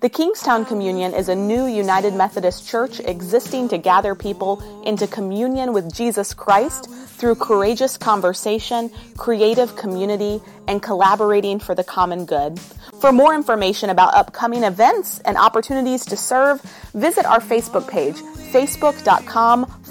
The Kingstown Communion is a new United Methodist church existing to gather people into communion with Jesus Christ through courageous conversation, creative community, and collaborating for the common good. For more information about upcoming events and opportunities to serve, visit our Facebook page, facebook.com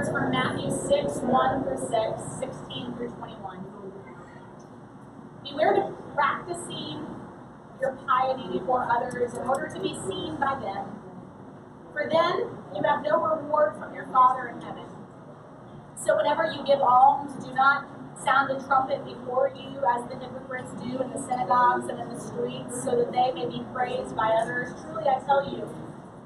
Words from Matthew 6, 1 through 6, 16 through 21. Beware of practicing your piety before others in order to be seen by them. For then you have no reward from your Father in heaven. So whenever you give alms, do not sound the trumpet before you as the hypocrites do in the synagogues and in the streets, so that they may be praised by others. Truly I tell you,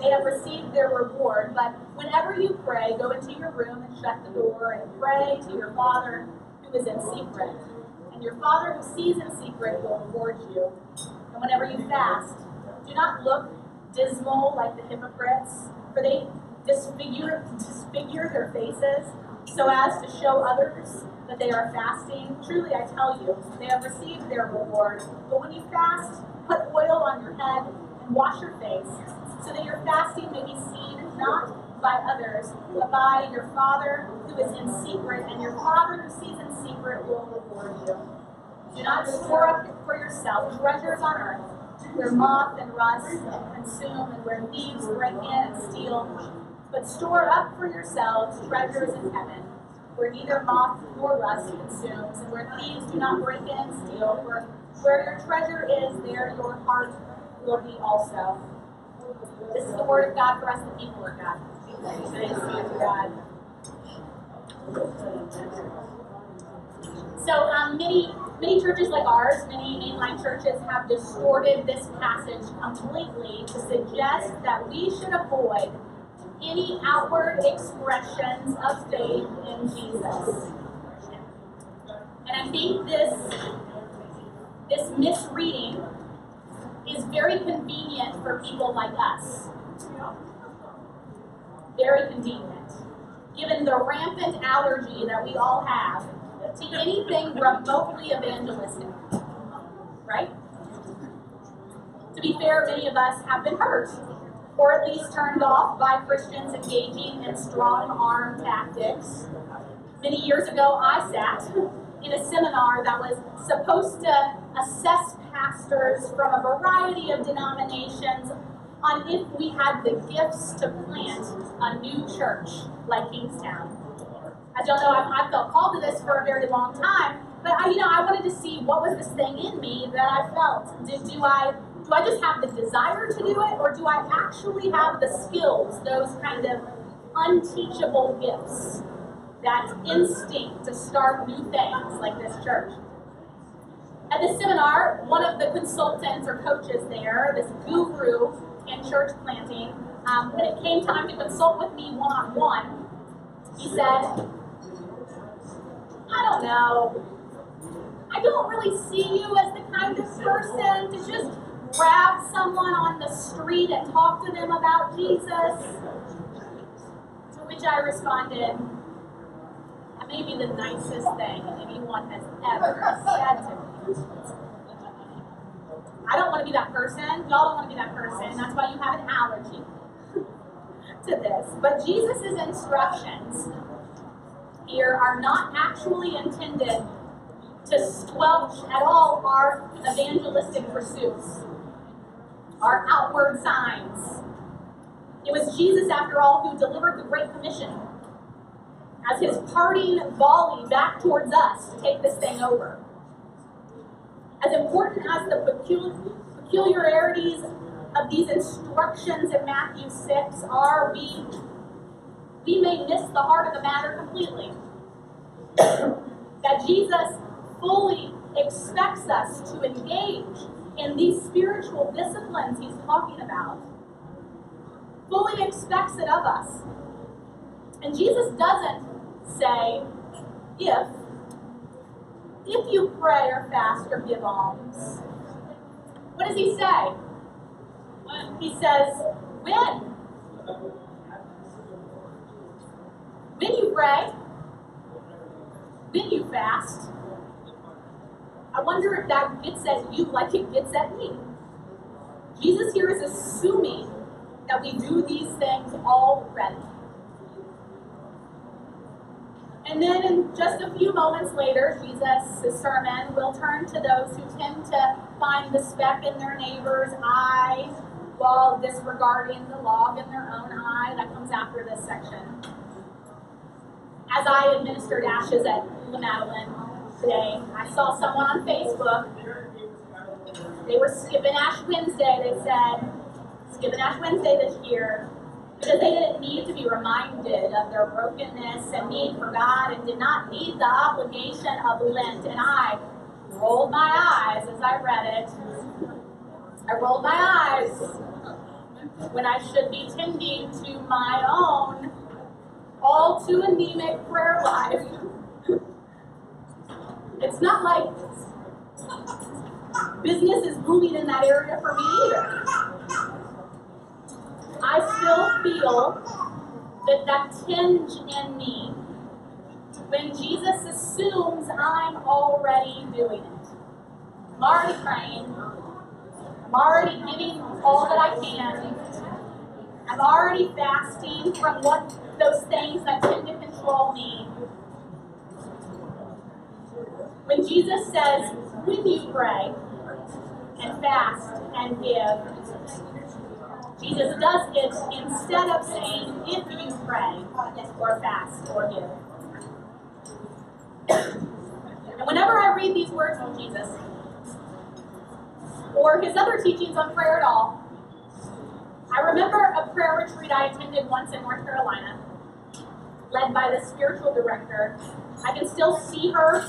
they have received their reward. But whenever you pray, go into your room and shut the door and pray to your Father who is in secret. And your Father who sees in secret will reward you. And whenever you fast, do not look dismal like the hypocrites, for they disfigure, disfigure their faces so as to show others that they are fasting. Truly, I tell you, they have received their reward. But when you fast, put oil on your head and wash your face, so that your fasting may be seen not by others, but by your Father who is in secret, and your Father who sees in secret will reward you. Do not store up for yourself treasures on earth, where moth and rust consume, and where thieves break in and steal. But store up for yourselves treasures in heaven, where neither moth nor rust consumes, and where thieves do not break in and steal. For where your treasure is, there your heart will be also. This is the word of God for us, the people of God. So um, many many churches like ours, many mainline churches have distorted this passage completely to suggest that we should avoid any outward expressions of faith in Jesus. And I think this this misreading is very convenient for people like us. Very convenient. Given the rampant allergy that we all have to anything remotely evangelistic. Right? To be fair, many of us have been hurt, or at least turned off by Christians engaging in strong arm tactics. Many years ago, I sat in a seminar that was supposed to assess pastors from a variety of denominations on if we had the gifts to plant a new church like Kingstown. As y'all know, I've, felt called to this for a very long time, but I, you know, I wanted to see what was this thing in me that I felt. Do, do I do I just have the desire to do it, or do I actually have the skills, those kind of unteachable gifts, that instinct to start new things like this church? At the seminar, one of the consultants or coaches there, this guru in church planting, um, when it came time to consult with me one on one, he said, I don't know. I don't really see you as the kind of person to just grab someone on the street and talk to them about Jesus. To which I responded, maybe the nicest thing anyone has ever said to me. I don't want to be that person. Y'all don't want to be that person. That's why you have an allergy to this. But Jesus' instructions here are not actually intended to squelch at all our evangelistic pursuits, our outward signs. It was Jesus, after all, who delivered the Great Commission as his parting volley back towards us to take this thing over. As important as the peculiarities of these instructions in Matthew 6 are, we, we may miss the heart of the matter completely. that Jesus fully expects us to engage in these spiritual disciplines he's talking about, fully expects it of us. And Jesus doesn't say, if, if you pray or fast or give alms. What does he say? He says, when? When you pray, when you fast, I wonder if that gets at you like it gets at me. Jesus here is assuming that we do these things already. And then in just a few moments later, Jesus' sermon will turn to those who tend to find the speck in their neighbor's eye while disregarding the log in their own eye. That comes after this section. As I administered ashes at La Madeleine today, I saw someone on Facebook. They were skipping Ash Wednesday. They said, skipping Ash Wednesday this year because they didn't need to be reminded of their brokenness and need for God and did not need the obligation of Lent. And I rolled my eyes as I read it. I rolled my eyes when I should be tending to my own all too anemic prayer life. It's not like business is booming in that area for me either. I still feel that that tinge in me when Jesus assumes I'm already doing it. I'm already praying. I'm already giving all that I can. I'm already fasting from what those things that tend to control me. When Jesus says, when you pray and fast and give, Jesus does it instead of saying, if you pray uh, or fast or give. and whenever I read these words from Jesus, or his other teachings on prayer at all, I remember a prayer retreat I attended once in North Carolina, led by the spiritual director. I can still see her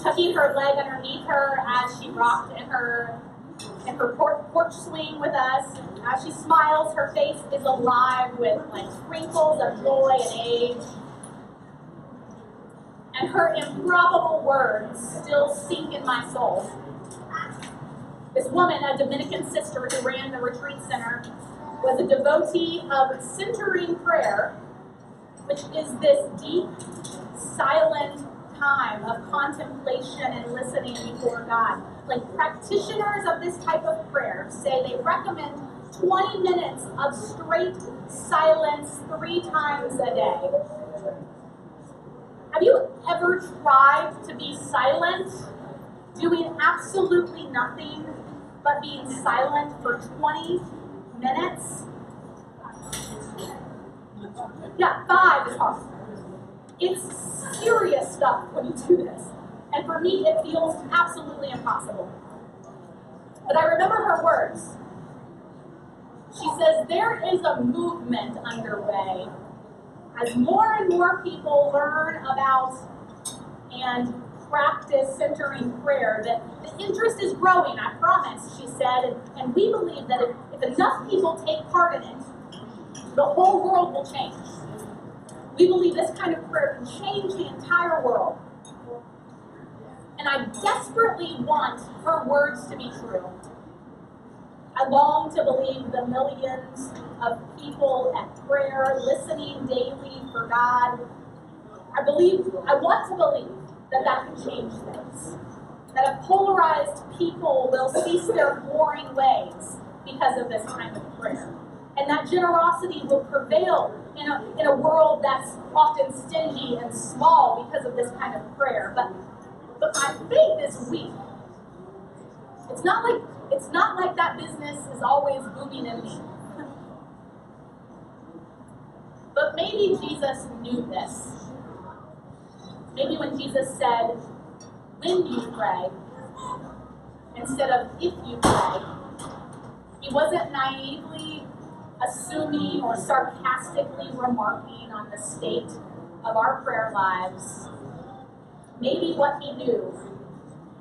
tucking her leg underneath her as she rocked in her in her porch swing with us. As she smiles, her face is alive with like sprinkles of joy and age. And her improbable words still sink in my soul. This woman, a Dominican sister who ran the retreat center, was a devotee of centering prayer, which is this deep, silent time of contemplation and listening before God like practitioners of this type of prayer say they recommend 20 minutes of straight silence three times a day. Have you ever tried to be silent, doing absolutely nothing but being silent for 20 minutes? Yeah, five is awesome. It's serious stuff when you do this. And for me, it feels absolutely impossible. But I remember her words. She says, There is a movement underway as more and more people learn about and practice centering prayer, that the interest is growing, I promise, she said. And, we believe that if, if enough people take part in it, the whole world will change. We believe this kind of prayer can change the entire world. And I desperately want her words to be true. I long to believe the millions of people at prayer, listening daily for God, I believe, I want to believe that that can change things. That a polarized people will cease their warring ways because of this kind of prayer. And that generosity will prevail in a, in a world that's often stingy and small because of this kind of prayer. But but my faith is weak. It's not like it's not like that business is always booming in me. but maybe Jesus knew this. Maybe when Jesus said, when you pray, instead of if you pray, he wasn't naively assuming or sarcastically remarking on the state of our prayer lives. Maybe what he knew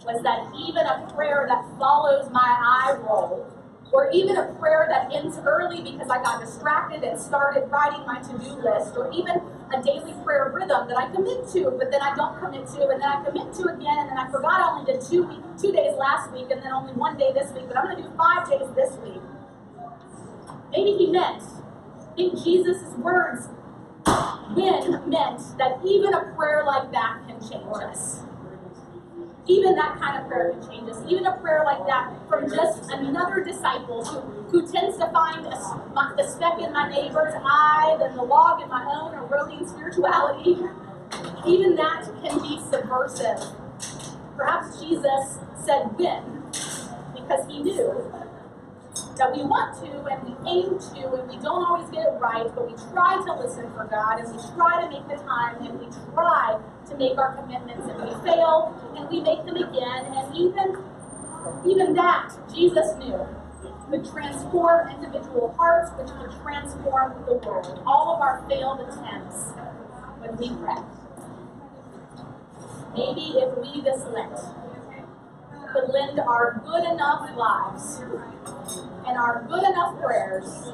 was that even a prayer that follows my eye roll or even a prayer that ends early because I got distracted and started writing my to do list, or even a daily prayer rhythm that I commit to, but then I don't commit to, and then I commit to again, and then I forgot I only did two, week, two days last week, and then only one day this week, but I'm going to do five days this week. Maybe he meant, in Jesus' words, when meant that even a prayer like that can change us. Even that kind of prayer can change us. Even a prayer like that from just another disciple who, who tends to find a, my, the speck in my neighbor's eye, then the log in my own eroding spirituality. Even that can be subversive. Perhaps Jesus said when because he knew that we want to and we aim to and we don't always get it right, but we try to listen for God and we try to make the time and we try to make our commitments and we fail and we make them again and even even that Jesus knew would transform individual hearts, which would transform the world. All of our failed attempts when we pray. Maybe if we this Lent could lend our good enough lives and our good enough prayers,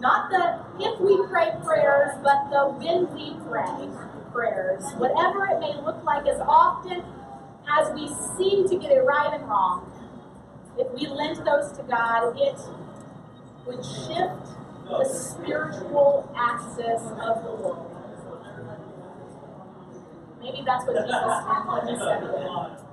not the if we pray prayers, but the when we pray prayers, whatever it may look like, as often as we seem to get it right and wrong, if we lent those to God, it would shift the spiritual axis of the world. Maybe that's what Jesus meant when he said it.